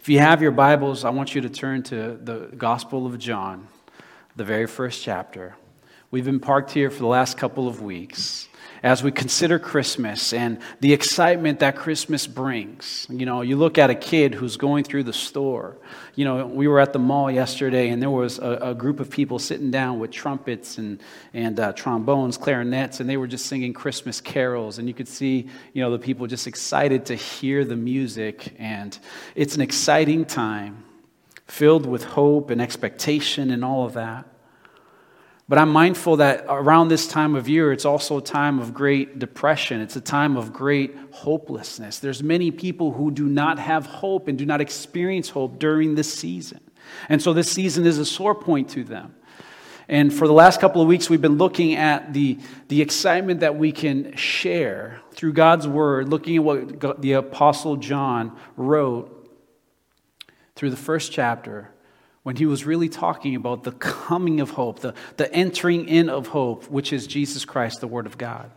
If you have your Bibles, I want you to turn to the Gospel of John, the very first chapter. We've been parked here for the last couple of weeks as we consider Christmas and the excitement that Christmas brings. You know, you look at a kid who's going through the store. You know, we were at the mall yesterday and there was a, a group of people sitting down with trumpets and, and uh, trombones, clarinets, and they were just singing Christmas carols. And you could see, you know, the people just excited to hear the music. And it's an exciting time filled with hope and expectation and all of that. But I'm mindful that around this time of year, it's also a time of great depression. It's a time of great hopelessness. There's many people who do not have hope and do not experience hope during this season. And so this season is a sore point to them. And for the last couple of weeks, we've been looking at the, the excitement that we can share through God's word, looking at what the Apostle John wrote through the first chapter when he was really talking about the coming of hope, the, the entering in of hope, which is Jesus Christ, the Word of God.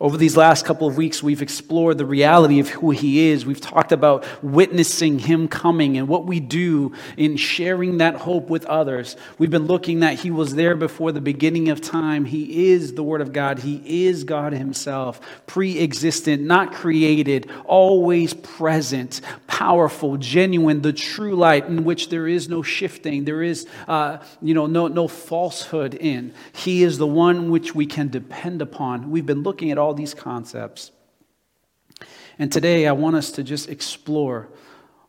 Over these last couple of weeks, we've explored the reality of who He is. We've talked about witnessing Him coming and what we do in sharing that hope with others. We've been looking that He was there before the beginning of time. He is the Word of God. He is God Himself, pre existent, not created, always present, powerful, genuine, the true light in which there is no shifting, there is uh, you know, no, no falsehood in. He is the one which we can depend upon. We've been looking at all all these concepts. And today I want us to just explore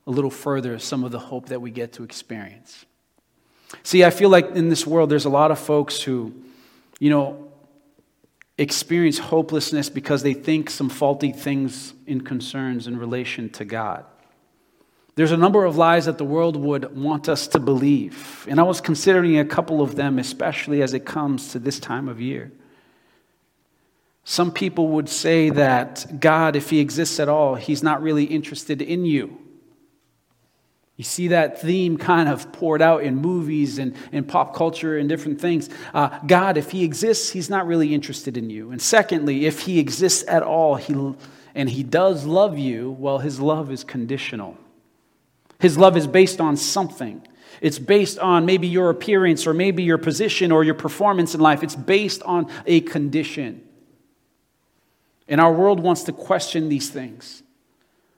a little further some of the hope that we get to experience. See, I feel like in this world there's a lot of folks who, you know, experience hopelessness because they think some faulty things in concerns in relation to God. There's a number of lies that the world would want us to believe. And I was considering a couple of them, especially as it comes to this time of year. Some people would say that God, if He exists at all, He's not really interested in you. You see that theme kind of poured out in movies and, and pop culture and different things. Uh, God, if He exists, He's not really interested in you. And secondly, if He exists at all he, and He does love you, well, His love is conditional. His love is based on something. It's based on maybe your appearance or maybe your position or your performance in life. It's based on a condition. And our world wants to question these things.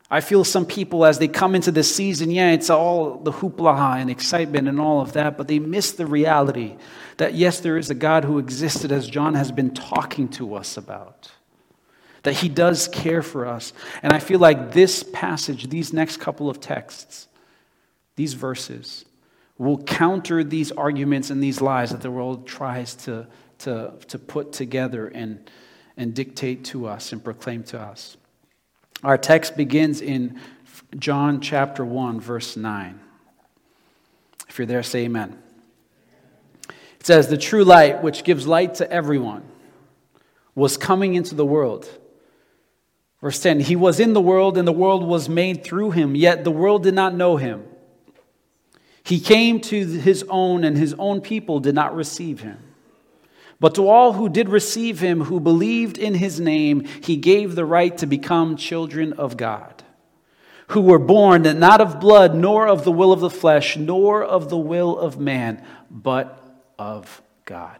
I feel some people, as they come into this season, yeah, it's all the hoopla and excitement and all of that, but they miss the reality that, yes, there is a God who existed, as John has been talking to us about, that he does care for us. And I feel like this passage, these next couple of texts, these verses, will counter these arguments and these lies that the world tries to, to, to put together and and dictate to us and proclaim to us. Our text begins in John chapter 1, verse 9. If you're there, say amen. It says, The true light, which gives light to everyone, was coming into the world. Verse 10 He was in the world, and the world was made through him, yet the world did not know him. He came to his own, and his own people did not receive him. But to all who did receive him, who believed in his name, he gave the right to become children of God, who were born not of blood, nor of the will of the flesh, nor of the will of man, but of God.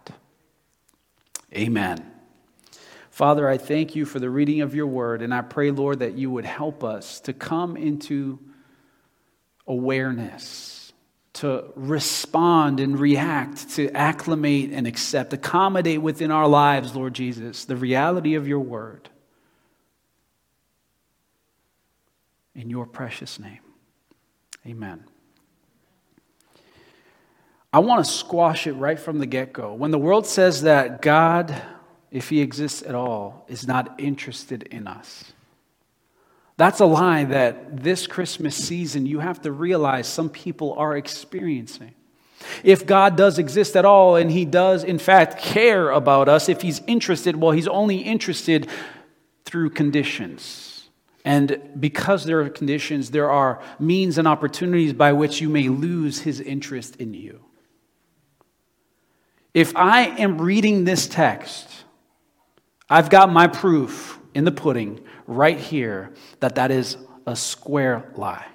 Amen. Father, I thank you for the reading of your word, and I pray, Lord, that you would help us to come into awareness to respond and react, to acclimate and accept, accommodate within our lives, Lord Jesus, the reality of your word. In your precious name. Amen. I want to squash it right from the get go. When the world says that God, if he exists at all, is not interested in us, that's a lie that this Christmas season you have to realize some people are experiencing. If God does exist at all and He does, in fact, care about us, if He's interested, well, He's only interested through conditions. And because there are conditions, there are means and opportunities by which you may lose His interest in you. If I am reading this text, I've got my proof in the pudding right here that that is a square lie.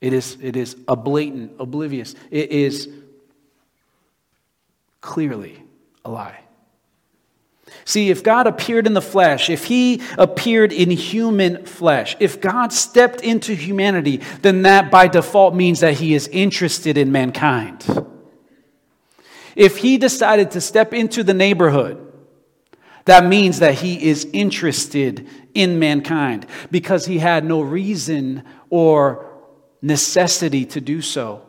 It is, it is a blatant, oblivious. It is clearly a lie. See, if God appeared in the flesh, if he appeared in human flesh, if God stepped into humanity, then that by default means that he is interested in mankind. If he decided to step into the neighborhood, that means that he is interested in mankind because he had no reason or necessity to do so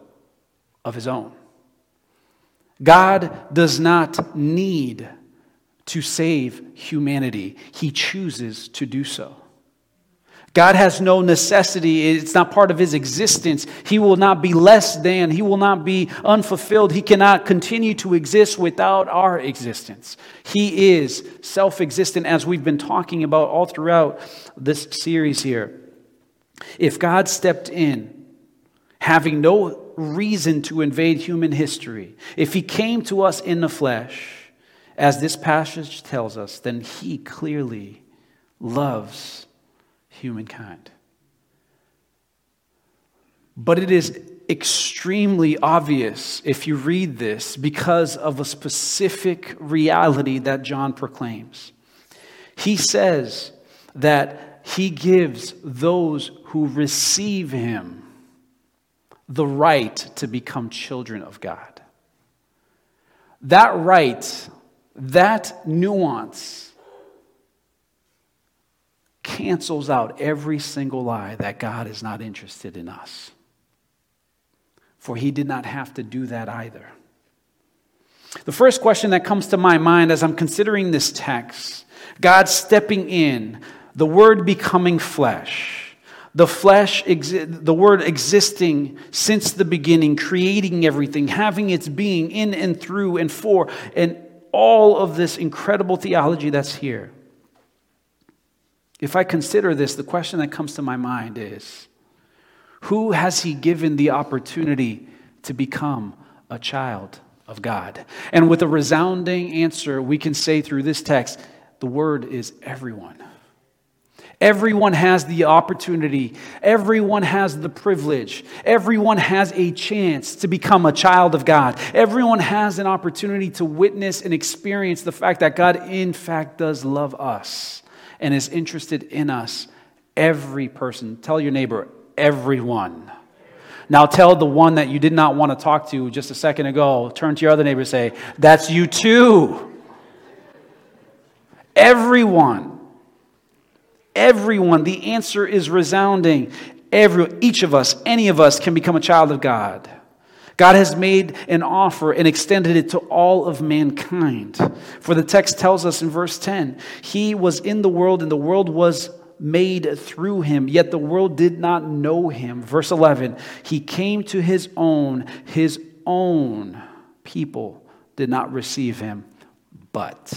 of his own. God does not need to save humanity, He chooses to do so. God has no necessity. It's not part of his existence. He will not be less than. He will not be unfulfilled. He cannot continue to exist without our existence. He is self existent, as we've been talking about all throughout this series here. If God stepped in, having no reason to invade human history, if he came to us in the flesh, as this passage tells us, then he clearly loves humankind. But it is extremely obvious if you read this because of a specific reality that John proclaims. He says that he gives those who receive him the right to become children of God. That right that nuance cancels out every single lie that God is not interested in us. For he did not have to do that either. The first question that comes to my mind as I'm considering this text God stepping in, the word becoming flesh the flesh, the word existing since the beginning, creating everything, having its being in and through and for, and all of this incredible theology that's here, if I consider this, the question that comes to my mind is who has he given the opportunity to become a child of God? And with a resounding answer, we can say through this text, the word is everyone. Everyone has the opportunity. Everyone has the privilege. Everyone has a chance to become a child of God. Everyone has an opportunity to witness and experience the fact that God, in fact, does love us and is interested in us. Every person. Tell your neighbor, everyone. Now tell the one that you did not want to talk to just a second ago, turn to your other neighbor and say, That's you too. Everyone. Everyone, the answer is resounding. Every, each of us, any of us, can become a child of God. God has made an offer and extended it to all of mankind. For the text tells us in verse 10 He was in the world, and the world was made through him, yet the world did not know him. Verse 11 He came to his own, his own people did not receive him, but.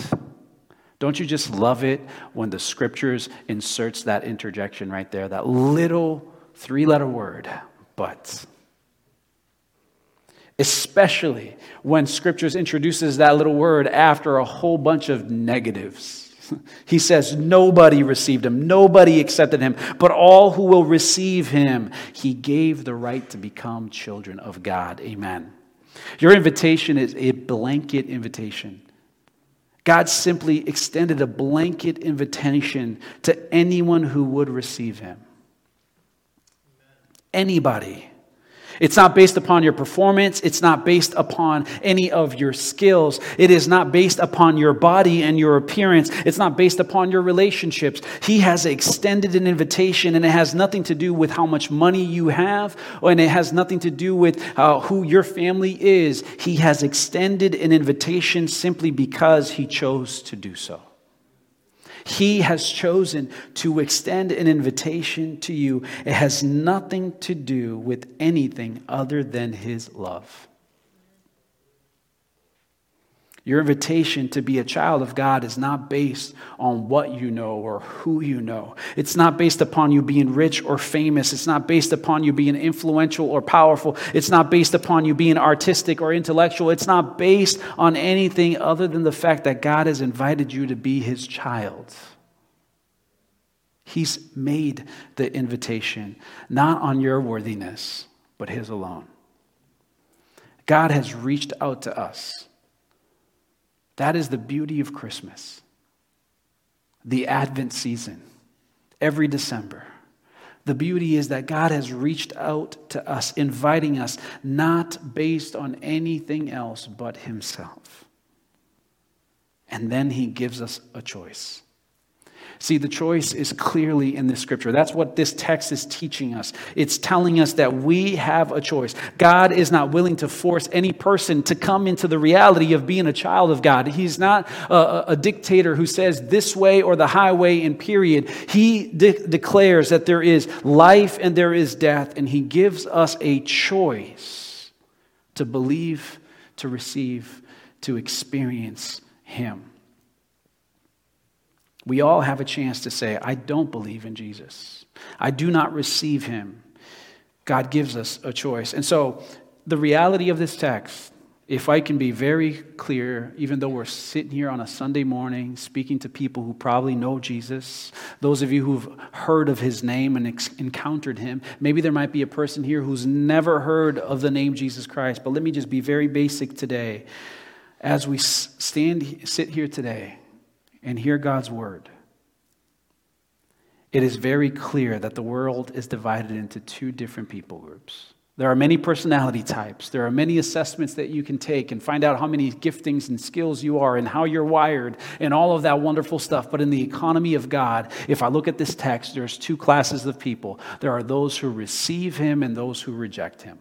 Don't you just love it when the scriptures inserts that interjection right there, that little three letter word, but? Especially when scriptures introduces that little word after a whole bunch of negatives. He says, Nobody received him, nobody accepted him, but all who will receive him, he gave the right to become children of God. Amen. Your invitation is a blanket invitation. God simply extended a blanket invitation to anyone who would receive him. Anybody. It's not based upon your performance. It's not based upon any of your skills. It is not based upon your body and your appearance. It's not based upon your relationships. He has extended an invitation, and it has nothing to do with how much money you have, and it has nothing to do with uh, who your family is. He has extended an invitation simply because he chose to do so. He has chosen to extend an invitation to you. It has nothing to do with anything other than His love. Your invitation to be a child of God is not based on what you know or who you know. It's not based upon you being rich or famous. It's not based upon you being influential or powerful. It's not based upon you being artistic or intellectual. It's not based on anything other than the fact that God has invited you to be his child. He's made the invitation, not on your worthiness, but His alone. God has reached out to us. That is the beauty of Christmas, the Advent season, every December. The beauty is that God has reached out to us, inviting us not based on anything else but Himself. And then He gives us a choice. See, the choice is clearly in the scripture. That's what this text is teaching us. It's telling us that we have a choice. God is not willing to force any person to come into the reality of being a child of God. He's not a, a dictator who says this way or the highway and period. He de- declares that there is life and there is death, and He gives us a choice to believe, to receive, to experience Him. We all have a chance to say, I don't believe in Jesus. I do not receive him. God gives us a choice. And so, the reality of this text, if I can be very clear, even though we're sitting here on a Sunday morning speaking to people who probably know Jesus, those of you who've heard of his name and ex- encountered him, maybe there might be a person here who's never heard of the name Jesus Christ. But let me just be very basic today. As we stand, sit here today, and hear God's word, it is very clear that the world is divided into two different people groups. There are many personality types. There are many assessments that you can take and find out how many giftings and skills you are and how you're wired and all of that wonderful stuff. But in the economy of God, if I look at this text, there's two classes of people. There are those who receive him and those who reject him.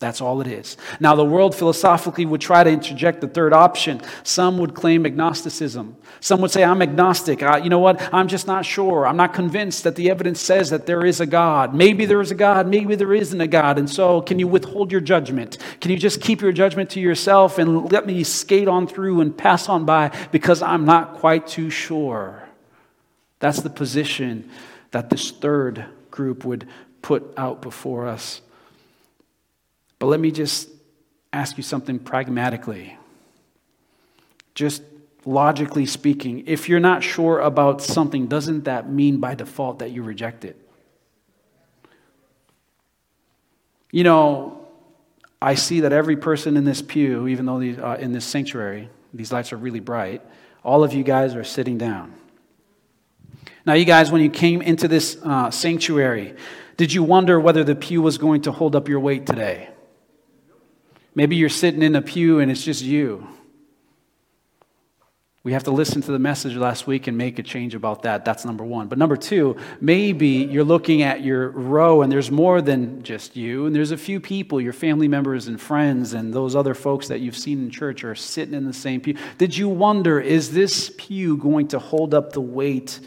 That's all it is. Now, the world philosophically would try to interject the third option. Some would claim agnosticism. Some would say, I'm agnostic. I, you know what? I'm just not sure. I'm not convinced that the evidence says that there is a God. Maybe there is a God. Maybe there isn't a God. And so, can you withhold your judgment? Can you just keep your judgment to yourself and let me skate on through and pass on by because I'm not quite too sure? That's the position that this third group would put out before us. But let me just ask you something pragmatically. Just logically speaking, if you're not sure about something, doesn't that mean by default that you reject it? You know, I see that every person in this pew, even though these, uh, in this sanctuary, these lights are really bright, all of you guys are sitting down. Now, you guys, when you came into this uh, sanctuary, did you wonder whether the pew was going to hold up your weight today? Maybe you're sitting in a pew and it's just you. We have to listen to the message last week and make a change about that. That's number one. But number two, maybe you're looking at your row and there's more than just you, and there's a few people, your family members and friends, and those other folks that you've seen in church are sitting in the same pew. Did you wonder, is this pew going to hold up the weight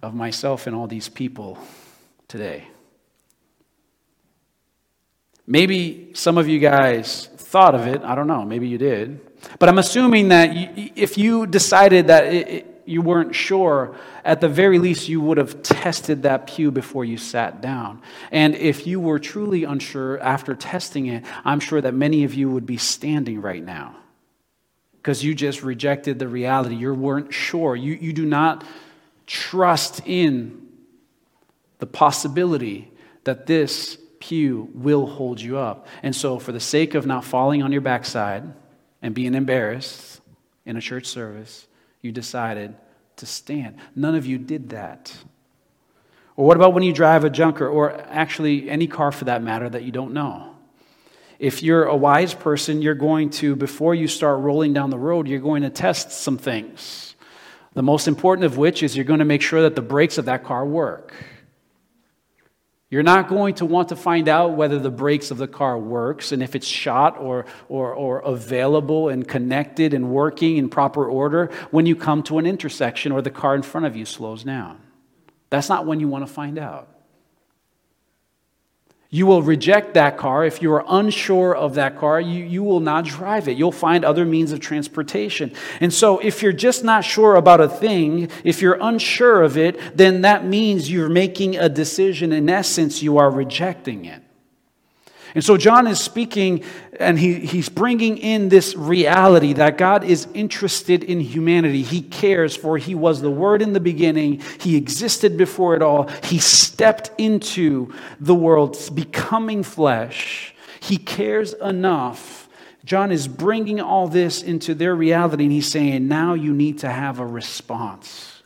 of myself and all these people today? Maybe some of you guys thought of it. I don't know. Maybe you did. But I'm assuming that if you decided that it, it, you weren't sure, at the very least, you would have tested that pew before you sat down. And if you were truly unsure after testing it, I'm sure that many of you would be standing right now because you just rejected the reality. You weren't sure. You, you do not trust in the possibility that this pew will hold you up. And so, for the sake of not falling on your backside and being embarrassed in a church service, you decided to stand. None of you did that. Or what about when you drive a junker, or actually any car for that matter that you don't know? If you're a wise person, you're going to, before you start rolling down the road, you're going to test some things. The most important of which is you're going to make sure that the brakes of that car work. You're not going to want to find out whether the brakes of the car works and if it's shot or, or, or available and connected and working in proper order when you come to an intersection or the car in front of you slows down. That's not when you want to find out. You will reject that car. If you are unsure of that car, you, you will not drive it. You'll find other means of transportation. And so, if you're just not sure about a thing, if you're unsure of it, then that means you're making a decision. In essence, you are rejecting it. And so John is speaking and he, he's bringing in this reality that God is interested in humanity. He cares, for he was the Word in the beginning. He existed before it all. He stepped into the world, becoming flesh. He cares enough. John is bringing all this into their reality, and he's saying, now you need to have a response.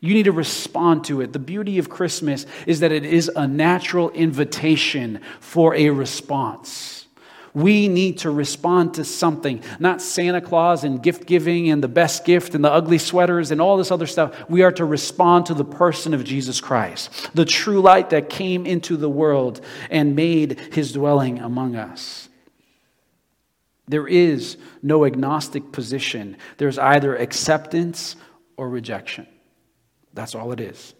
You need to respond to it. The beauty of Christmas is that it is a natural invitation for a response. We need to respond to something, not Santa Claus and gift giving and the best gift and the ugly sweaters and all this other stuff. We are to respond to the person of Jesus Christ, the true light that came into the world and made his dwelling among us. There is no agnostic position, there's either acceptance or rejection. That's all it is.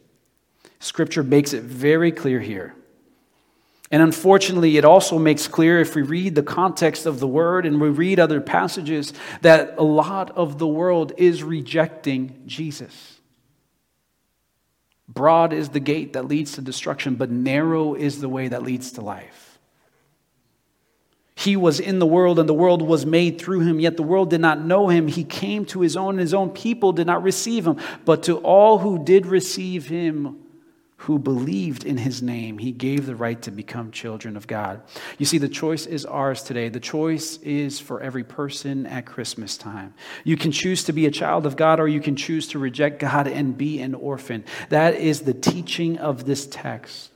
Scripture makes it very clear here. And unfortunately, it also makes clear if we read the context of the word and we read other passages that a lot of the world is rejecting Jesus. Broad is the gate that leads to destruction, but narrow is the way that leads to life. He was in the world, and the world was made through him, yet the world did not know him. He came to his own, and his own people did not receive him. But to all who did receive him, who believed in his name, he gave the right to become children of God. You see, the choice is ours today. The choice is for every person at Christmas time. You can choose to be a child of God, or you can choose to reject God and be an orphan. That is the teaching of this text.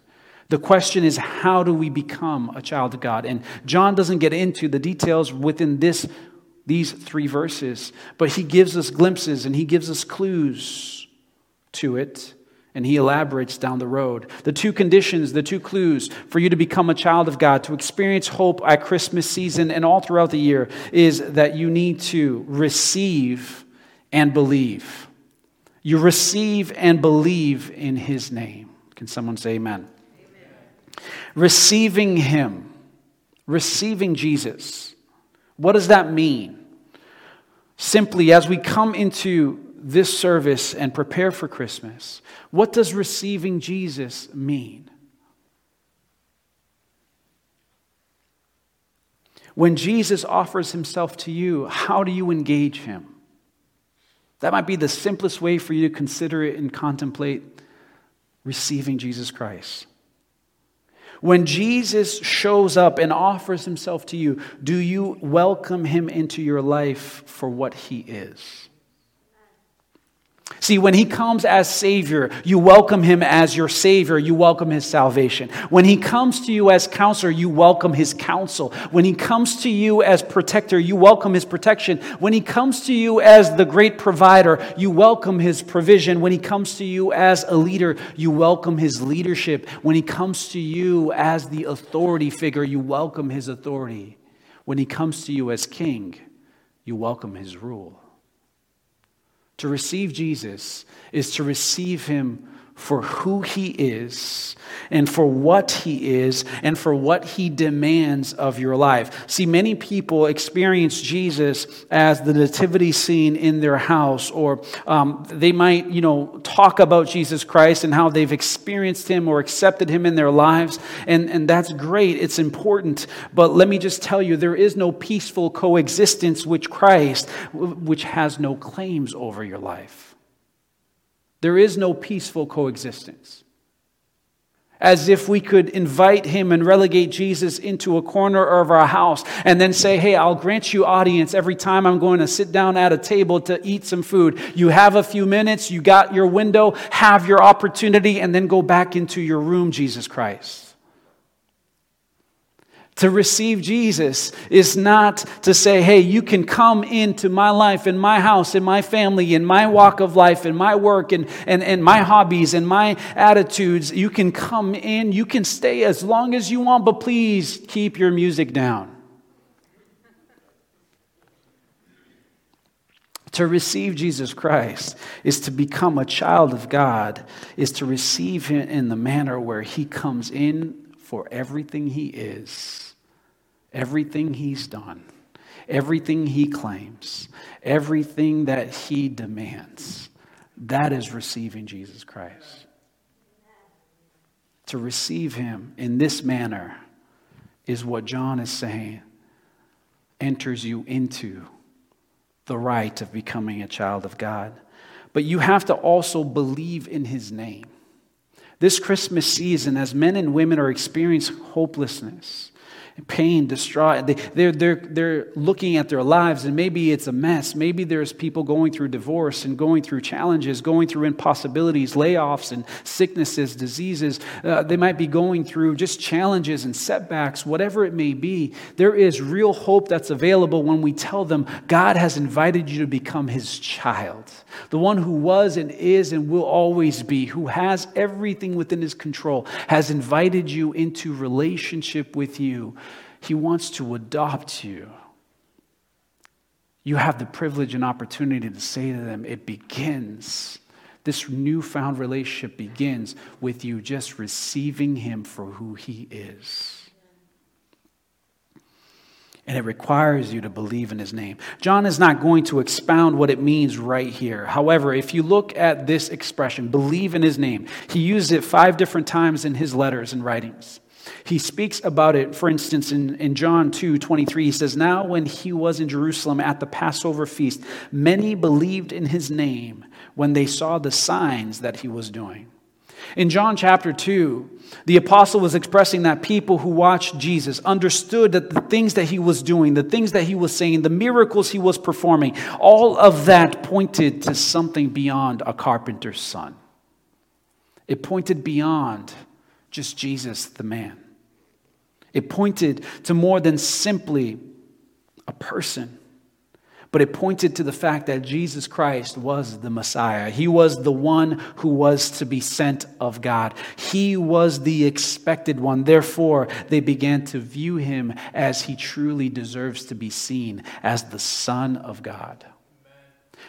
The question is, how do we become a child of God? And John doesn't get into the details within this, these three verses, but he gives us glimpses and he gives us clues to it, and he elaborates down the road. The two conditions, the two clues for you to become a child of God, to experience hope at Christmas season and all throughout the year, is that you need to receive and believe. You receive and believe in his name. Can someone say amen? Receiving Him, receiving Jesus. What does that mean? Simply, as we come into this service and prepare for Christmas, what does receiving Jesus mean? When Jesus offers himself to you, how do you engage him? That might be the simplest way for you to consider it and contemplate receiving Jesus Christ. When Jesus shows up and offers himself to you, do you welcome him into your life for what he is? See, when he comes as Savior, you welcome him as your Savior. You welcome his salvation. When he comes to you as counselor, you welcome his counsel. When he comes to you as protector, you welcome his protection. When he comes to you as the great provider, you welcome his provision. When he comes to you as a leader, you welcome his leadership. When he comes to you as the authority figure, you welcome his authority. When he comes to you as king, you welcome his rule. To receive Jesus is to receive him for who he is and for what he is and for what he demands of your life. See, many people experience Jesus as the nativity scene in their house, or um, they might, you know, talk about Jesus Christ and how they've experienced him or accepted him in their lives. And, and that's great, it's important. But let me just tell you, there is no peaceful coexistence with Christ, which has no claims over your life. There is no peaceful coexistence. As if we could invite him and relegate Jesus into a corner of our house and then say, Hey, I'll grant you audience every time I'm going to sit down at a table to eat some food. You have a few minutes, you got your window, have your opportunity, and then go back into your room, Jesus Christ. To receive Jesus is not to say, hey, you can come into my life, in my house, in my family, in my walk of life, in my work, and, and, and my hobbies, and my attitudes. You can come in, you can stay as long as you want, but please keep your music down. To receive Jesus Christ is to become a child of God, is to receive Him in the manner where He comes in for everything He is everything he's done, everything he claims, everything that he demands. That is receiving Jesus Christ. To receive him in this manner is what John is saying enters you into the right of becoming a child of God. But you have to also believe in his name. This Christmas season, as men and women are experiencing hopelessness, pain, distraught. They, they're, they're, they're looking at their lives, and maybe it's a mess. Maybe there's people going through divorce and going through challenges, going through impossibilities, layoffs, and sicknesses, diseases. Uh, they might be going through just challenges and setbacks, whatever it may be. There is real hope that's available when we tell them God has invited you to become his child, the one who was and is and will always be, who has everything within his control, has invited you into relationship with you he wants to adopt you. You have the privilege and opportunity to say to them, it begins. This newfound relationship begins with you just receiving him for who he is. And it requires you to believe in his name. John is not going to expound what it means right here. However, if you look at this expression, believe in his name, he used it five different times in his letters and writings. He speaks about it, for instance, in, in John 2 23. He says, Now when he was in Jerusalem at the Passover feast, many believed in his name when they saw the signs that he was doing. In John chapter 2, the apostle was expressing that people who watched Jesus understood that the things that he was doing, the things that he was saying, the miracles he was performing, all of that pointed to something beyond a carpenter's son. It pointed beyond just Jesus, the man. It pointed to more than simply a person, but it pointed to the fact that Jesus Christ was the Messiah. He was the one who was to be sent of God. He was the expected one. Therefore, they began to view him as he truly deserves to be seen as the Son of God.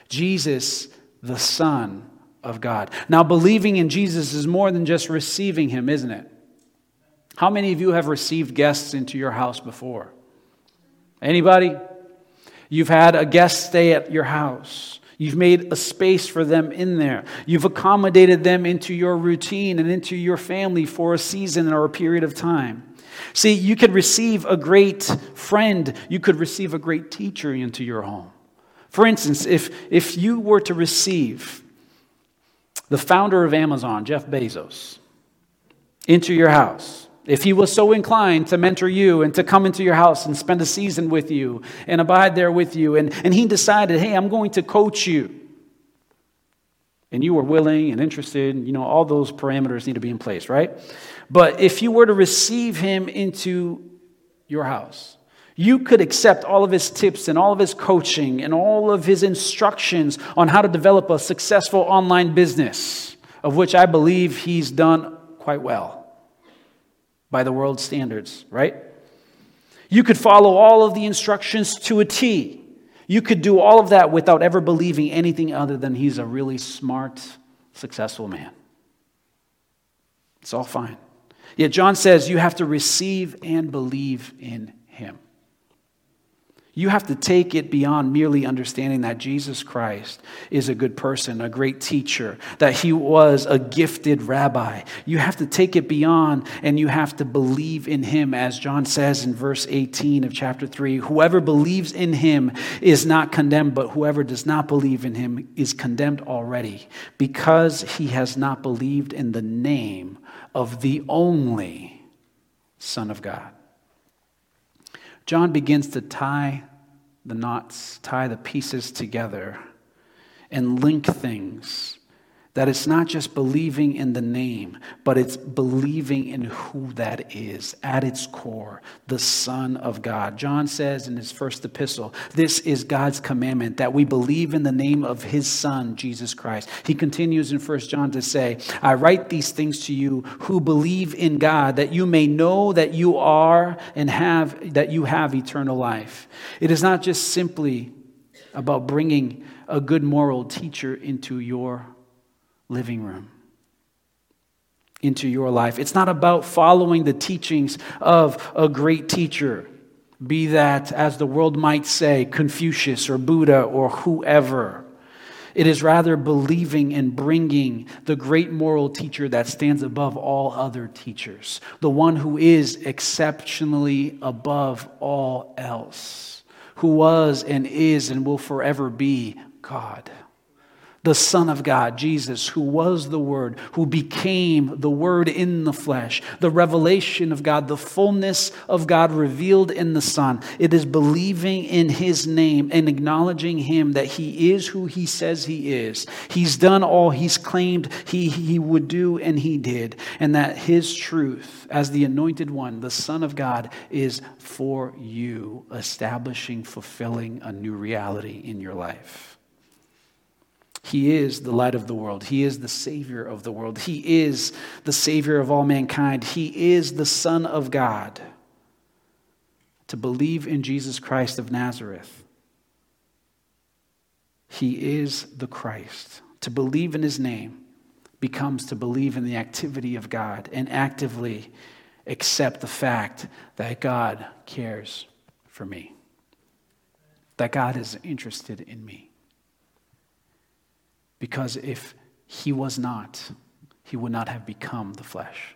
Jesus, the Son of God. Now, believing in Jesus is more than just receiving him, isn't it? How many of you have received guests into your house before? Anybody? You've had a guest stay at your house. You've made a space for them in there. You've accommodated them into your routine and into your family for a season or a period of time. See, you could receive a great friend, you could receive a great teacher into your home. For instance, if, if you were to receive the founder of Amazon, Jeff Bezos, into your house, if he was so inclined to mentor you and to come into your house and spend a season with you and abide there with you, and, and he decided, hey, I'm going to coach you, and you were willing and interested, you know, all those parameters need to be in place, right? But if you were to receive him into your house, you could accept all of his tips and all of his coaching and all of his instructions on how to develop a successful online business, of which I believe he's done quite well by the world's standards, right? You could follow all of the instructions to a T. You could do all of that without ever believing anything other than he's a really smart, successful man. It's all fine. Yet John says you have to receive and believe in him. You have to take it beyond merely understanding that Jesus Christ is a good person, a great teacher, that he was a gifted rabbi. You have to take it beyond and you have to believe in him, as John says in verse 18 of chapter 3 Whoever believes in him is not condemned, but whoever does not believe in him is condemned already because he has not believed in the name of the only Son of God. John begins to tie the knots, tie the pieces together, and link things that it's not just believing in the name, but it's believing in who that is at its core, the Son of God. John says in his first epistle, This is God's commandment that we believe in the name of his Son, Jesus Christ. He continues in 1 John to say, I write these things to you who believe in God, that you may know that you are and have, that you have eternal life. It is not just simply about bringing a good moral teacher into your living room into your life. It's not about following the teachings of a great teacher, be that, as the world might say, Confucius or Buddha or whoever. It is rather believing and bringing the great moral teacher that stands above all other teachers, the one who is exceptionally above all else, who was and is and will forever be God the Son of God, Jesus, who was the Word, who became the Word in the flesh, the revelation of God, the fullness of God revealed in the Son. It is believing in His name and acknowledging Him that He is who He says He is. He's done all He's claimed He, he would do, and He did. And that His truth, as the anointed one, the Son of God, is for you, establishing, fulfilling a new reality in your life. He is the light of the world. He is the Savior of the world. He is the Savior of all mankind. He is the Son of God. To believe in Jesus Christ of Nazareth, He is the Christ. To believe in His name becomes to believe in the activity of God and actively accept the fact that God cares for me, that God is interested in me. Because if he was not, he would not have become the flesh.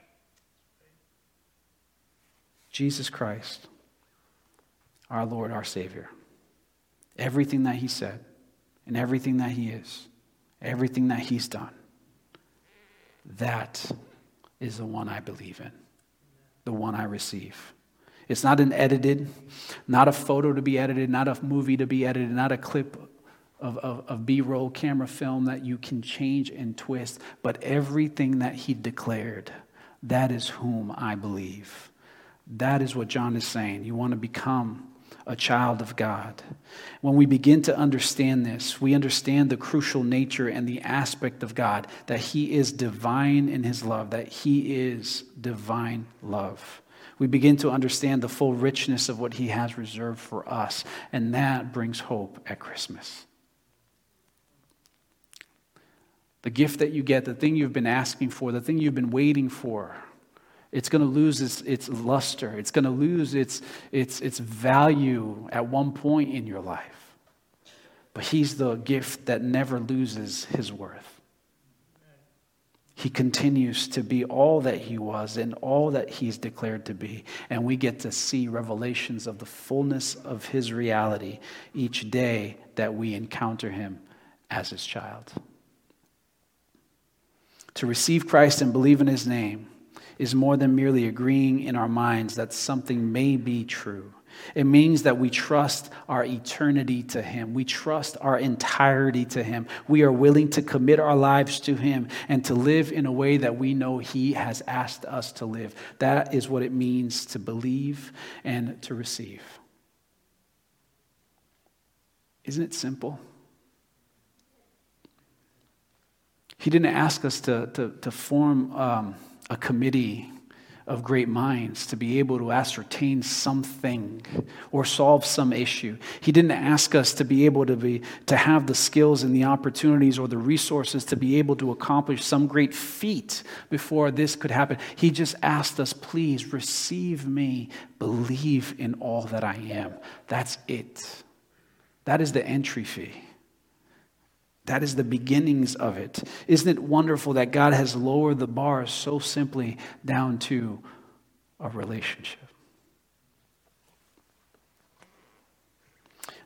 Jesus Christ, our Lord, our Savior, everything that he said and everything that he is, everything that he's done, that is the one I believe in, the one I receive. It's not an edited, not a photo to be edited, not a movie to be edited, not a clip of, of, of B roll camera film that you can change and twist, but everything that he declared, that is whom I believe. That is what John is saying. You want to become a child of God. When we begin to understand this, we understand the crucial nature and the aspect of God that He is divine in His love, that He is divine love. We begin to understand the full richness of what He has reserved for us, and that brings hope at Christmas. The gift that you get, the thing you've been asking for, the thing you've been waiting for, it's going to lose its, its luster. It's going to lose its, its, its value at one point in your life. But He's the gift that never loses His worth. He continues to be all that He was and all that He's declared to be. And we get to see revelations of the fullness of His reality each day that we encounter Him as His child. To receive Christ and believe in his name is more than merely agreeing in our minds that something may be true. It means that we trust our eternity to Him. We trust our entirety to Him. We are willing to commit our lives to Him and to live in a way that we know He has asked us to live. That is what it means to believe and to receive. Isn't it simple? He didn't ask us to, to, to form um, a committee of great minds to be able to ascertain something or solve some issue. He didn't ask us to be able to be to have the skills and the opportunities or the resources to be able to accomplish some great feat before this could happen. He just asked us, please receive me, believe in all that I am. That's it. That is the entry fee. That is the beginnings of it. Isn't it wonderful that God has lowered the bar so simply down to a relationship?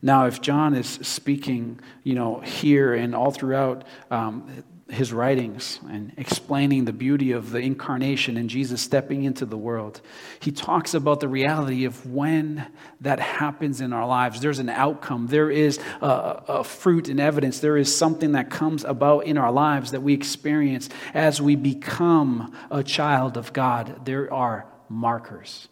Now, if John is speaking, you know, here and all throughout um, his writings and explaining the beauty of the incarnation and Jesus stepping into the world. He talks about the reality of when that happens in our lives. There's an outcome, there is a, a, fruit and evidence, there is something that comes about in our lives that we experience as we become a child of God. There are markers.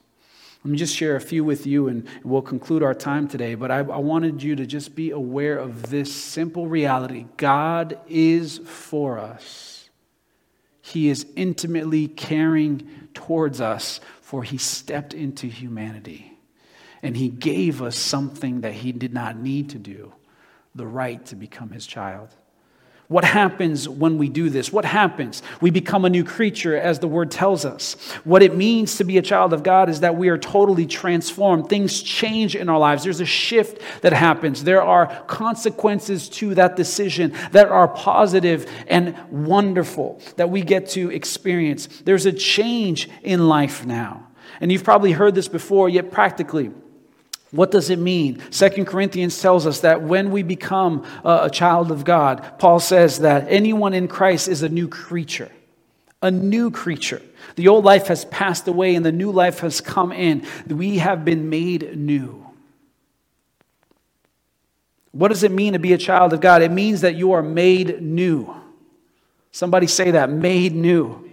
Let me just share a few with you and we'll conclude our time today. But I, I, wanted you to just be aware of this simple reality God is for us, He is intimately caring towards us, for He stepped into humanity. And He gave us something that He did not need to do the right to become His child. What happens when we do this? What happens? We become a new creature, as the word tells us. What it means to be a child of God is that we are totally transformed. Things change in our lives. There's a shift that happens. There are consequences to that decision that are positive and wonderful that we get to experience. There's a change in life now. And you've probably heard this before, yet practically, what does it mean? Second Corinthians tells us that when we become a child of God, Paul says that anyone in Christ is a new creature. A new creature. The old life has passed away and the new life has come in. We have been made new. What does it mean to be a child of God? It means that you are made new. Somebody say that, made new.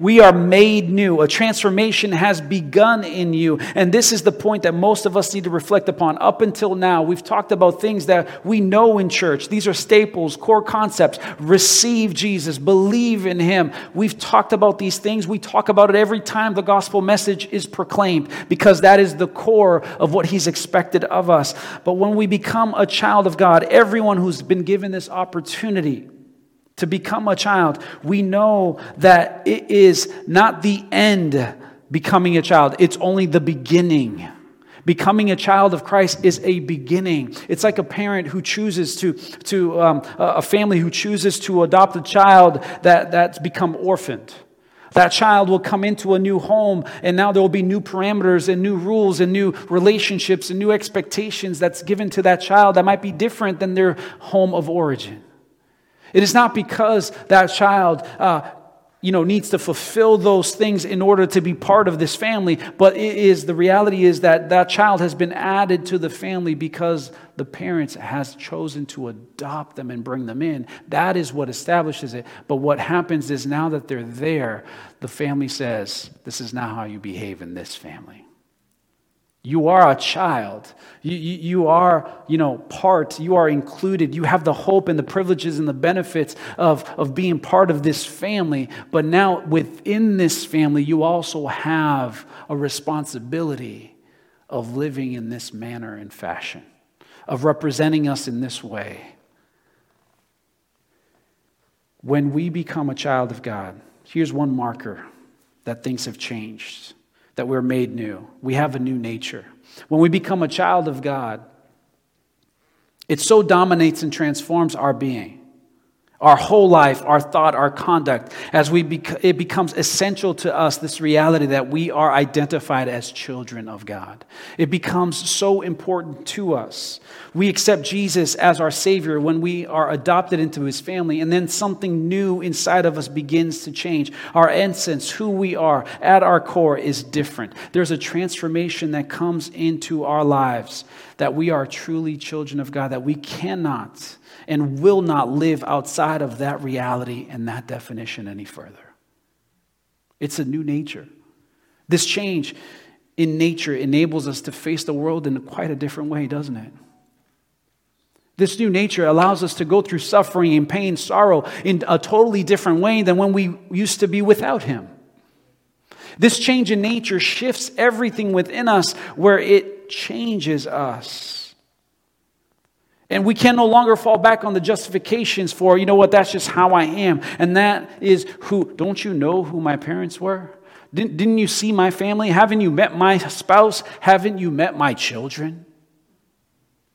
We are made new. A transformation has begun in you. And this is the point that most of us need to reflect upon. Up until now, we've talked about things that we know in church. These are staples, core concepts. Receive Jesus, believe in Him. We've talked about these things. We talk about it every time the gospel message is proclaimed because that is the core of what He's expected of us. But when we become a child of God, everyone who's been given this opportunity, to become a child, we know that it is not the end becoming a child, it's only the beginning. Becoming a child of Christ is a beginning. It's like a parent who chooses to, to um, a family who chooses to adopt a child that, that's become orphaned. That child will come into a new home, and now there will be new parameters and new rules and new relationships and new expectations that's given to that child that might be different than their home of origin. It is not because that child uh, you know, needs to fulfill those things in order to be part of this family, but it is the reality is that that child has been added to the family because the parents has chosen to adopt them and bring them in. That is what establishes it. But what happens is now that they're there, the family says, "This is not how you behave in this family." You are a child. You, you, you, are, you know, part. You are included. You have the hope and the privileges and the benefits of, of being part of this family. But now, within this family, you also have a responsibility of living in this manner and fashion, of representing us in this way. When we become a child of God, here's one marker that things have changed that we're made new. We have a new nature. When we become a child of God, it so dominates and transforms our being our whole life, our thought, our conduct, as we bec- it becomes essential to us this reality that we are identified as children of God. It becomes so important to us. We accept Jesus as our Savior when we are adopted into His family, and then something new inside of us begins to change. Our essence, who we are at our core, is different. There's a transformation that comes into our lives that we are truly children of God, that we cannot and will not live outside of that reality and that definition any further. It's a new nature. This change in nature enables us to face the world in quite a different way, doesn't it? This new nature allows us to go through suffering and pain, sorrow in a totally different way than when we used to be without Him. This change in nature shifts everything within us where it changes us. And we can no longer fall back on the justifications for, you know what, that's just how I am. And that is who, don't you know who my parents were? Didn't, didn't you see my family? Haven't you met my spouse? Haven't you met my children?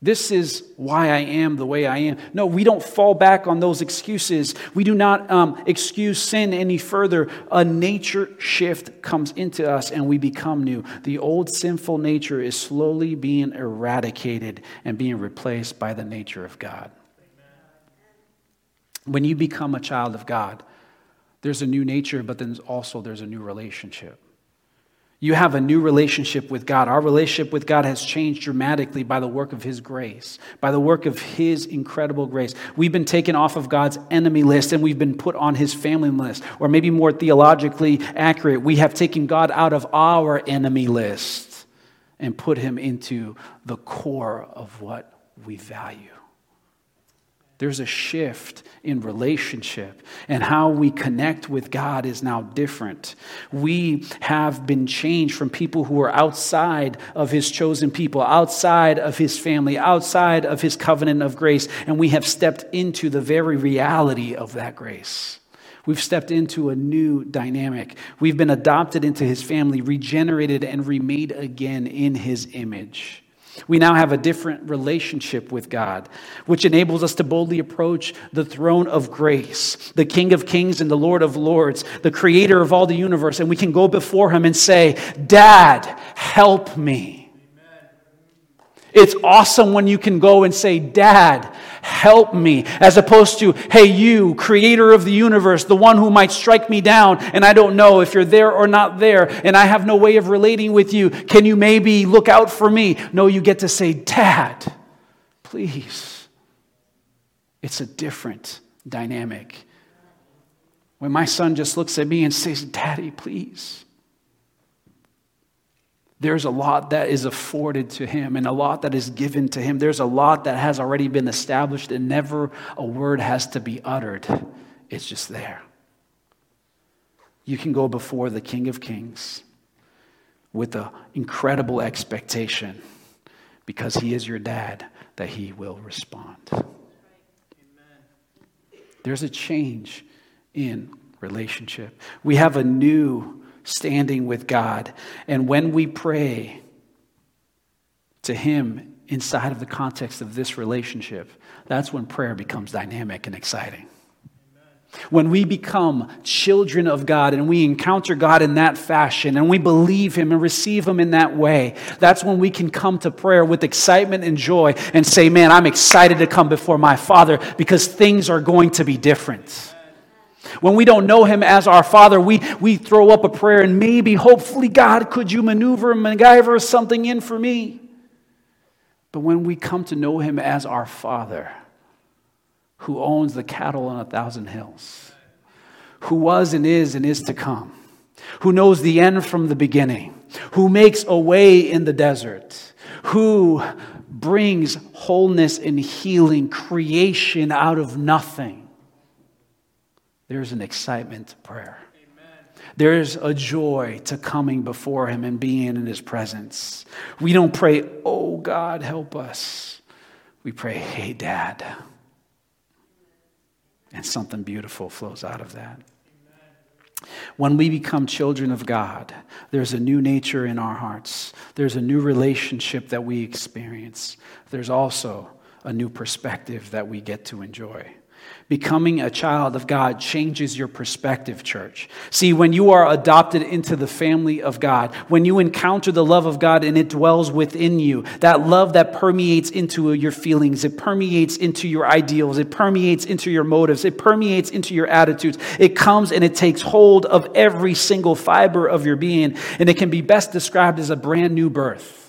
This is why I am the way I am. No, we don't fall back on those excuses. We do not um, excuse sin any further. A nature shift comes into us and we become new. The old sinful nature is slowly being eradicated and being replaced by the nature of God. When you become a child of God, there's a new nature, but then also there's a new relationship. You have a new relationship with God. Our relationship with God has changed dramatically by the work of His grace, by the work of His incredible grace. We've been taken off of God's enemy list and we've been put on His family list. Or maybe more theologically accurate, we have taken God out of our enemy list and put Him into the core of what we value. There's a shift in relationship, and how we connect with God is now different. We have been changed from people who are outside of His chosen people, outside of His family, outside of His covenant of grace, and we have stepped into the very reality of that grace. We've stepped into a new dynamic. We've been adopted into his family, regenerated, and remade again in his image. We now have a different relationship with God, which enables us to boldly approach the throne of grace, the King of kings and the Lord of lords, the creator of all the universe. And we can go before him and say, Dad, help me. It's awesome when you can go and say, Dad, help me, as opposed to, hey, you, creator of the universe, the one who might strike me down, and I don't know if you're there or not there, and I have no way of relating with you. Can you maybe look out for me? No, you get to say, Dad, please. It's a different dynamic. When my son just looks at me and says, Daddy, please there's a lot that is afforded to him and a lot that is given to him. There's a lot that has already been established, and never a word has to be uttered. It's just there. You can go before the King of Kings with an incredible expectation because he is your dad that he will respond. There's a change in relationship. We have a new standing with God. And when we pray to Him inside of the context of this relationship, that's when prayer becomes dynamic and exciting. When we become children of God and we encounter God in that fashion and we believe Him and receive Him in that way, that's when we can come to prayer with excitement and joy and say, Man, I'm excited to come before my Father because things are going to be different. When we don't know Him as our Father, we, we throw up a prayer and maybe, hopefully, God, could you maneuver, MacGyver something in for me? But when we come to know Him as our Father, who owns the cattle on a thousand hills, who was and is and is to come, who knows the end from the beginning, who makes a way in the desert, who brings wholeness and healing, creation out of nothing there's an excitement to prayer. There's a joy to coming before Him and being in His presence. We don't pray, Oh God, help us. We pray, Hey, Dad. And something beautiful flows out of that. When we become children of God, there's a new nature in our hearts. There's a new relationship that we experience. There's also a new perspective that we get to enjoy. Becoming a child of God changes your perspective, church. See, when you are adopted into the family of God, when you encounter the love of God and it dwells within you, that love that permeates into your feelings, it permeates into your ideals, it permeates into your motives, it permeates into your attitudes. It comes and it takes hold of every single fiber of your being, and it can be best described as a brand new birth.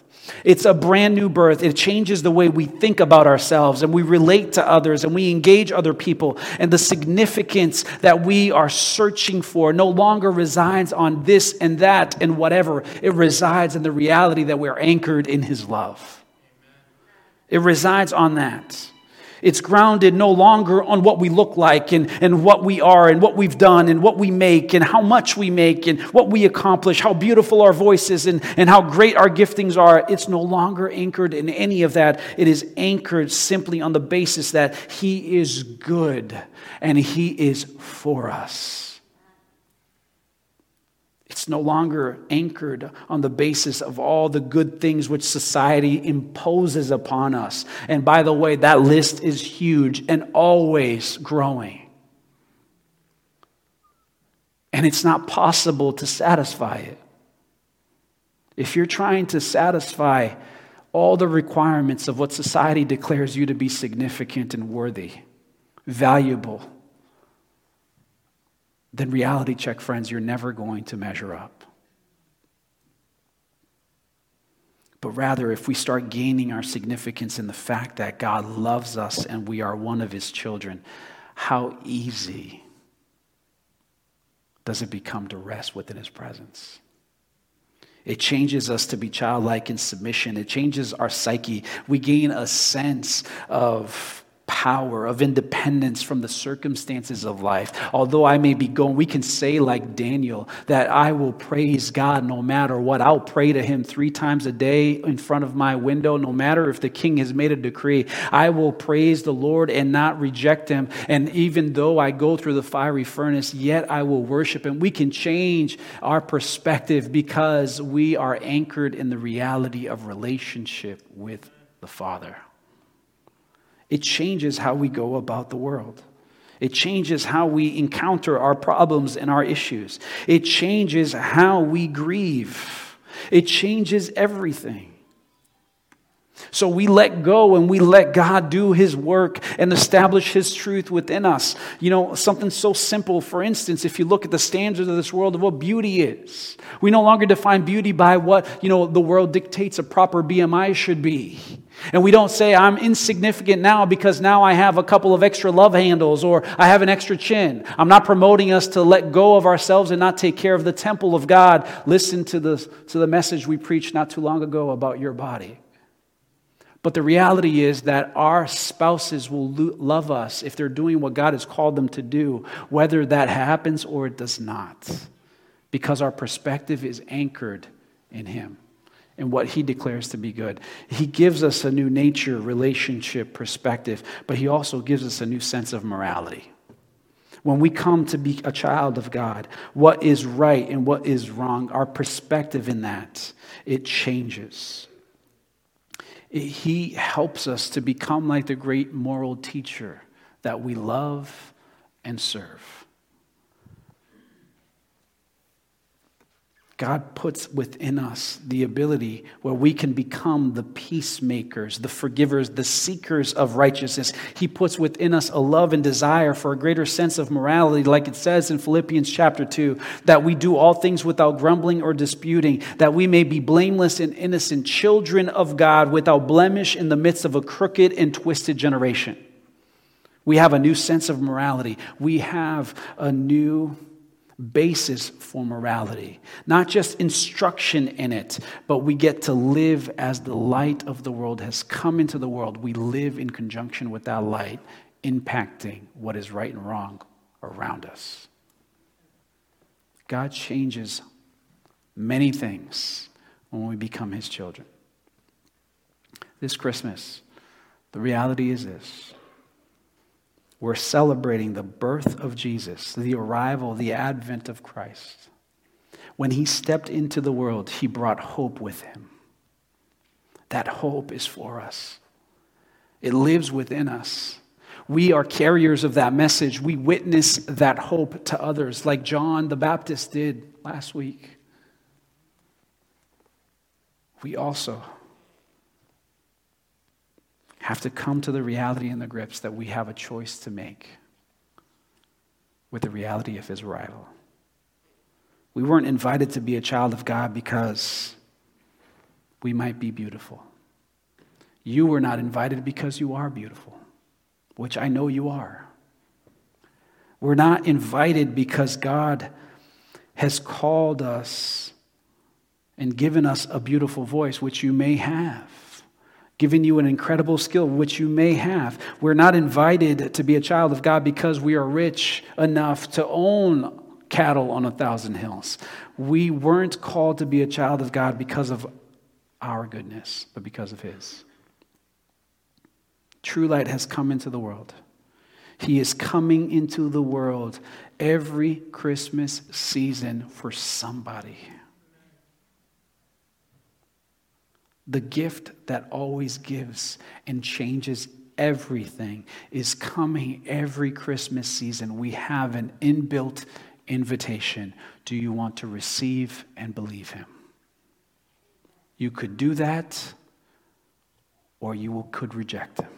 It's a brand new birth. It changes the way we think about ourselves and we relate to others and we engage other people. And the significance that we are searching for no longer resides on this and that and whatever. It resides in the reality that we're anchored in His love. It resides on that. It's grounded no longer on what we look like and, and what we are and what we've done and what we make and how much we make and what we accomplish, how beautiful our voices and, and how great our giftings are. It's no longer anchored in any of that. It is anchored simply on the basis that He is good and He is for us. It's no longer anchored on the basis of all the good things which society imposes upon us. And by the way, that list is huge and always growing. And it's not possible to satisfy it. If you're trying to satisfy all the requirements of what society declares you to be significant and worthy, valuable, then reality check, friends, you're never going to measure up. But rather, if we start gaining our significance in the fact that God loves us and we are one of his children, how easy does it become to rest within his presence? It changes us to be childlike in submission. It changes our psyche. We gain a sense of power, of independence from the circumstances of life. Although I may be going, we can say, like Daniel, that I will praise God no matter what. I'll pray to Him three times a day in front of my window, no matter if the king has made a decree. I will praise the Lord and not reject Him. And even though I go through the fiery furnace, yet I will worship Him. We can change our perspective because we are anchored in the reality of relationship with the Father. It changes how we go about the world. It changes how we encounter our problems and our issues. It changes how we grieve. It changes everything. So we let go and we let God do His work and establish His truth within us. You know, something so simple, for instance, if you look at the standards of this world of what beauty is, we no longer define beauty by what, you know, the world dictates a proper BMI should be. And we don't say, I'm insignificant now because now I have a couple of extra love handles or I have an extra chin. I'm not promoting us to let go of ourselves and not take care of the temple of God. Listen to the, to the message we preached not too long ago about your body. But the reality is that our spouses will lo- love us if they're doing what God has called them to do, whether that happens or it does not, because our perspective is anchored in Him and what He declares to be good. He gives us a new nature, relationship, perspective, but He also gives us a new sense of morality. When we come to be a child of God, what is right and what is wrong, our perspective in that, it changes he helps us to become like the great moral teacher that we love and serve. God puts within us the ability where we can become the peacemakers, the forgivers, the seekers of righteousness. He puts within us a love and desire for a greater sense of morality, like it says in Philippians chapter 2, that we do all things without grumbling or disputing, that we may be blameless and innocent, children of God without blemish in the midst of a crooked and twisted generation. We have a new sense of morality. We have a new basis for morality. Not just instruction in it, but we get to live as the light of the world has come into the world. We live in conjunction with that light, impacting what is right and wrong around us. God changes many things when we become His children. This Christmas, the reality is this we're celebrating the birth of Jesus, the arrival, the advent of Christ. When he stepped into the world, he brought hope with him. That hope is for us, it lives within us. We are carriers of that message. We witness that hope to others, like John the Baptist did last week. We also have to come to the reality and the grips that we have a choice to make with the reality of his arrival. We weren't invited to be a child of God because we might be beautiful. You were not invited because you are beautiful, which I know you are. We're not invited because God has called us and given us a beautiful voice, which you may have giving you an incredible skill, which you may have. We're not invited to be a child of God because we are rich enough to own cattle on a thousand hills. We weren't called to be a child of God because of our goodness, but because of His. True light has come into the world. He is coming into the world every Christmas season for somebody. The gift that always gives and changes everything is coming every Christmas season. We have an inbuilt invitation. Do you want to receive and believe Him? You could do that, or you could reject Him.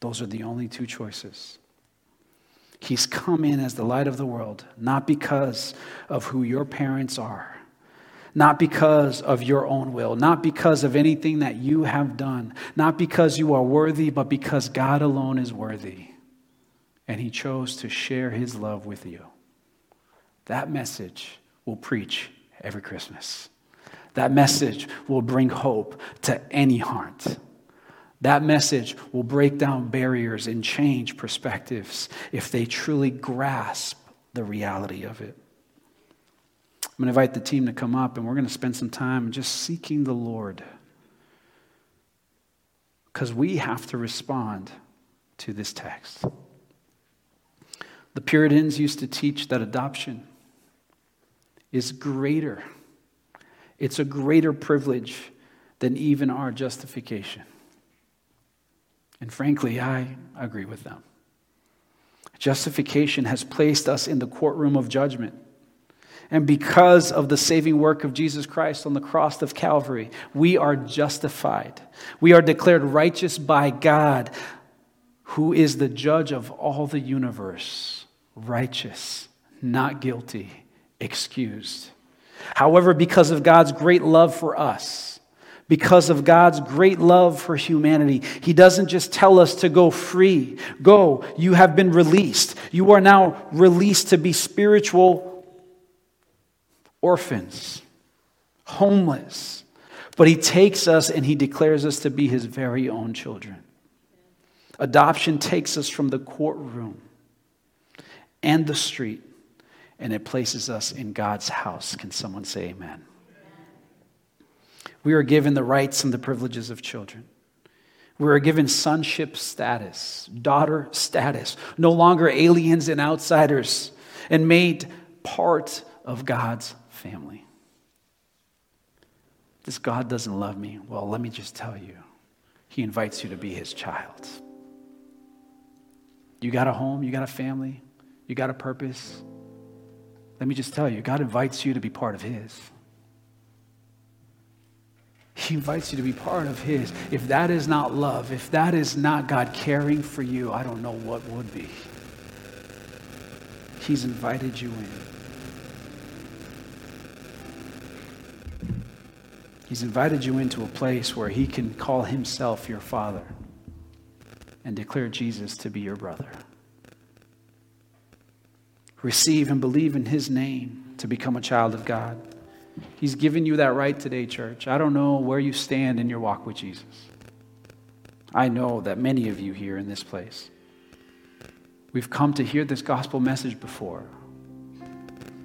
Those are the only two choices. He's come in as the light of the world, not because of who your parents are not because of your own will, not because of anything that you have done, not because you are worthy, but because God alone is worthy. And He chose to share His love with you. That message will preach every Christmas. That message will bring hope to any heart. That message will break down barriers and change perspectives if they truly grasp the reality of it. I'm going to invite the team to come up and we're going to spend some time just seeking the Lord. Because we have to respond to this text. The Puritans used to teach that adoption is greater, it's a greater privilege than even our justification. And frankly, I agree with them. Justification has placed us in the courtroom of judgment. And because of the saving work of Jesus Christ on the cross of Calvary, we are justified. We are declared righteous by God, who is the judge of all the universe, righteous, not guilty, excused. However, because of God's great love for us, because of God's great love for humanity. He doesn't just tell us to go free. Go, you have been released. You are now released to be spiritual orphans, homeless. But He takes us and He declares us to be His very own children. Adoption takes us from the courtroom and the street, and it places us in God's house. Can someone say amen? We are given the rights and the privileges of children. We are given sonship status, daughter status, no longer aliens and outsiders, and made part of God's family. This God doesn't love me. Well, let me just tell you, He invites you to be His child. You got a home, you got a family, you got a purpose. Let me just tell you, God invites you to be part of His. He invites you to be part of His. If that is not love, if that is not God caring for you, I don't know what would be. He's invited you in. He's invited you into a place where He can call Himself your Father and declare Jesus to be your brother. Receive and believe in His name to become a child of God. He's given you that right today, church. I don't know where you stand in your walk with Jesus. I know that many of you here in this place, we've come to hear this gospel message before.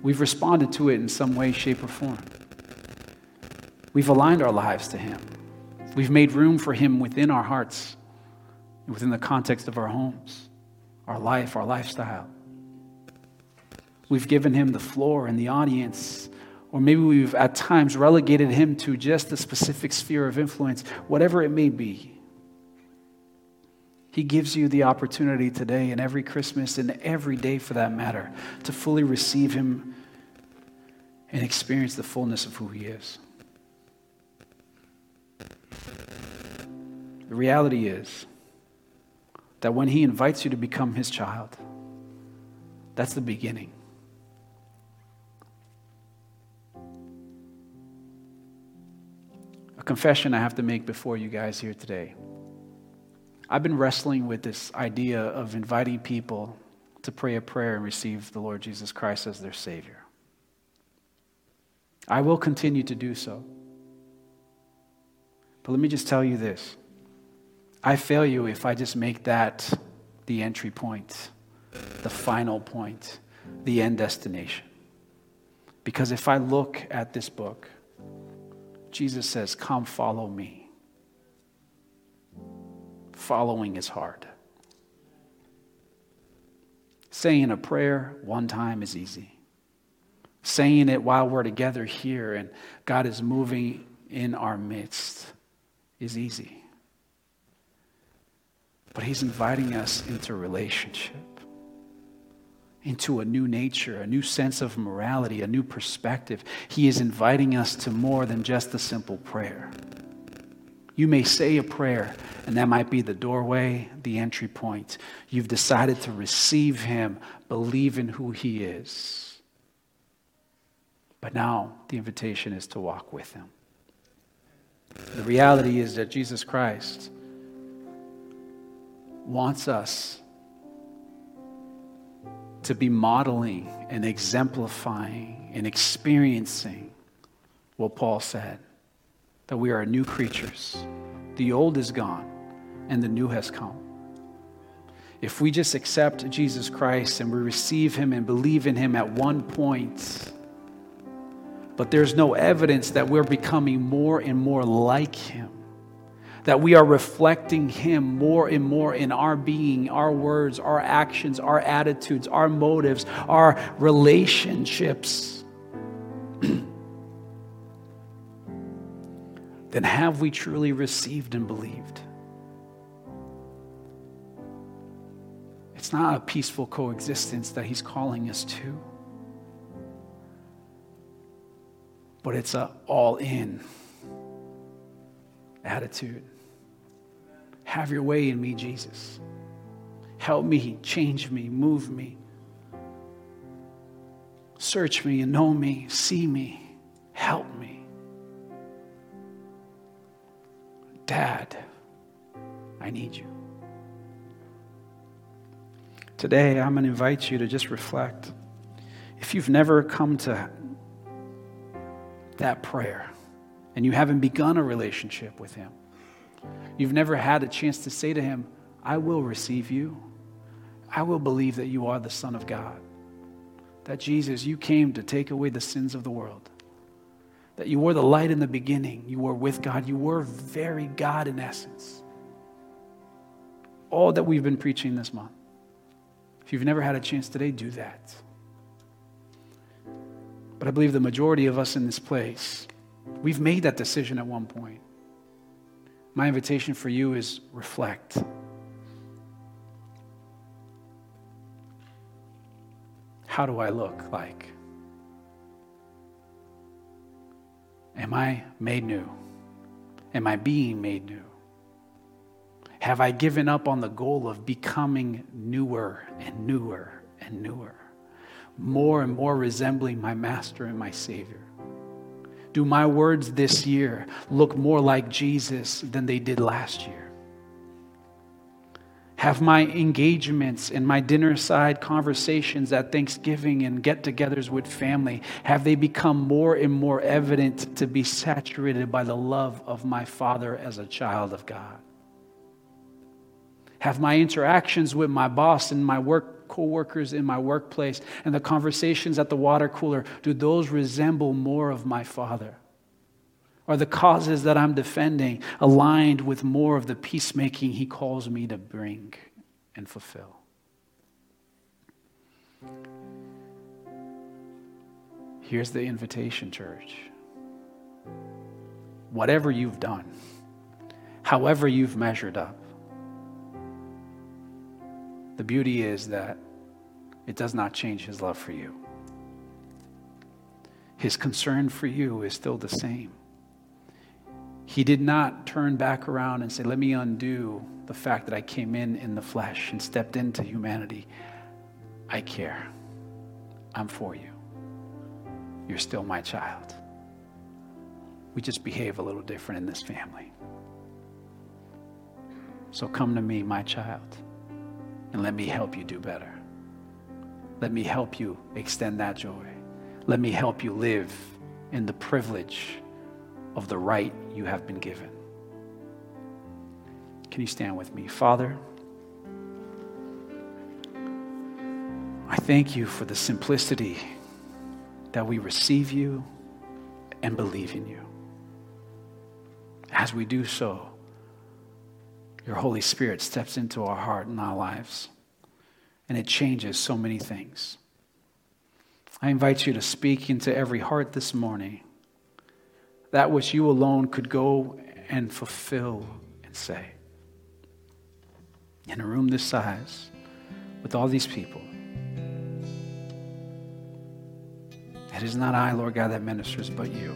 We've responded to it in some way, shape, or form. We've aligned our lives to Him. We've made room for Him within our hearts, within the context of our homes, our life, our lifestyle. We've given Him the floor and the audience or maybe we've at times relegated him to just a specific sphere of influence, whatever it may be. He gives you the opportunity today and every Christmas and every day for that matter to fully receive him and experience the fullness of who he is. The reality is that when he invites you to become his child, that's the beginning. a confession I have to make before you guys here today. I've been wrestling with this idea of inviting people to pray a prayer and receive the Lord Jesus Christ as their Savior. I will continue to do so. But let me just tell you this I fail you if I just make that the entry point, the final point, the end destination. Because if I look at this book, Jesus says, Come follow me. Following is hard. Saying a prayer one time is easy. Saying it while we're together here and God is moving in our midst is easy. But He's inviting us into relationship into a new nature, a new sense of morality, a new perspective. He is inviting us to more than just a simple prayer. You may say a prayer, and that might be the doorway, the entry point. You've decided to receive Him, believe in who He is. But now the invitation is to walk with Him. The reality is that Jesus Christ wants us to be modeling and exemplifying and experiencing what Paul said that we are new creatures. The old is gone, and the new has come. If we just accept Jesus Christ and we receive him and believe in him at one point, but there's no evidence that we're becoming more and more like him, that we are reflecting him more and more in our being, our words, our actions, our attitudes, our motives, our relationships. then have we truly received and believed? It's not a peaceful coexistence that he's calling us to, but it's a all in attitude. Have your way in me, Jesus. Help me, change me, move me. Search me and know me, see me, help me. Dad, I need you. Today, I'm going to invite you to just reflect. If you've never come to that prayer and you haven't begun a relationship with Him, you've never had a chance to say to Him, I will receive you. I will believe that you are the Son of God. That Jesus, you came to take away the sins of the world that you were the light in the beginning. You were with God. You were very God in essence. All that we've been preaching this month. If you've never had a chance today, do that. But I believe the majority of us in this place, we've made that decision at one point. My invitation for you is reflect. How do I look like? Am I made new? Am I being made new? Have I given up on the goal of becoming newer and newer and newer? More and more resembling my Master and my Savior? Do my words this year look more like Jesus than they did last year? Have my engagements and my dinner side conversations at Thanksgiving and get togethers with family, have they become more and more evident to be saturated by the love of my Father as a child of God? Have my interactions with my boss and my work co-workers in my workplace and the conversations at the water cooler, do those resemble more of my Father? Are the causes that I'm defending aligned with more of the peacemaking He calls me to bring and fulfill? Here's the invitation, church. Whatever you've done, however you've measured up, the beauty is that it does not change His love for you. His concern for you is still the same. He did not turn back around and say, Let me undo the fact that I came in in the flesh and stepped into humanity. I care. I'm for you. You're still my child. We just behave a little different in this family. So come to me, my child, and let me help you do better. Let me help you extend that joy. Let me help you live in the privilege of the right you have been given. Can you stand with me? Father, I thank you for the simplicity that we receive you and believe in you. As we do so, your Holy Spirit steps into our heart and our lives, and it changes so many things. I invite you to speak into every heart this morning that which you alone could go and fulfill and say. In a room this size, with all these people, it is not I, Lord God, that ministers, but you.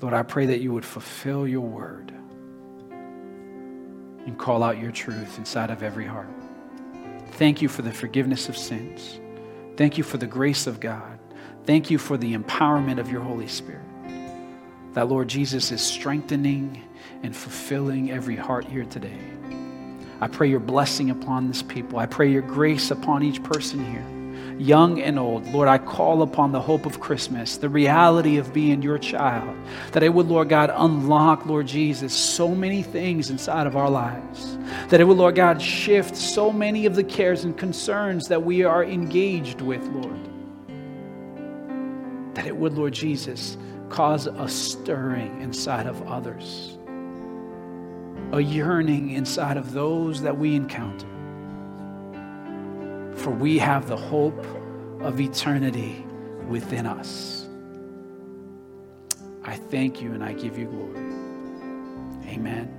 Lord, I pray that you would fulfill your word and call out your truth inside of every heart. Thank you for the forgiveness of sins. Thank you for the grace of God. Thank you for the empowerment of your Holy Spirit. That, Lord Jesus, is strengthening and fulfilling every heart here today. I pray your blessing upon this people. I pray your grace upon each person here. Young and old. Lord, I call upon the hope of Christmas, the reality of being your child, that it would, Lord God, unlock, Lord Jesus, so many things inside of our lives. That it would, Lord God, shift so many of the cares and concerns that we are engaged with, Lord. That it would, Lord Jesus, cause a stirring inside of others, a yearning inside of those that we encounter. For we have the hope of eternity within us. I thank you and I give you glory. Amen.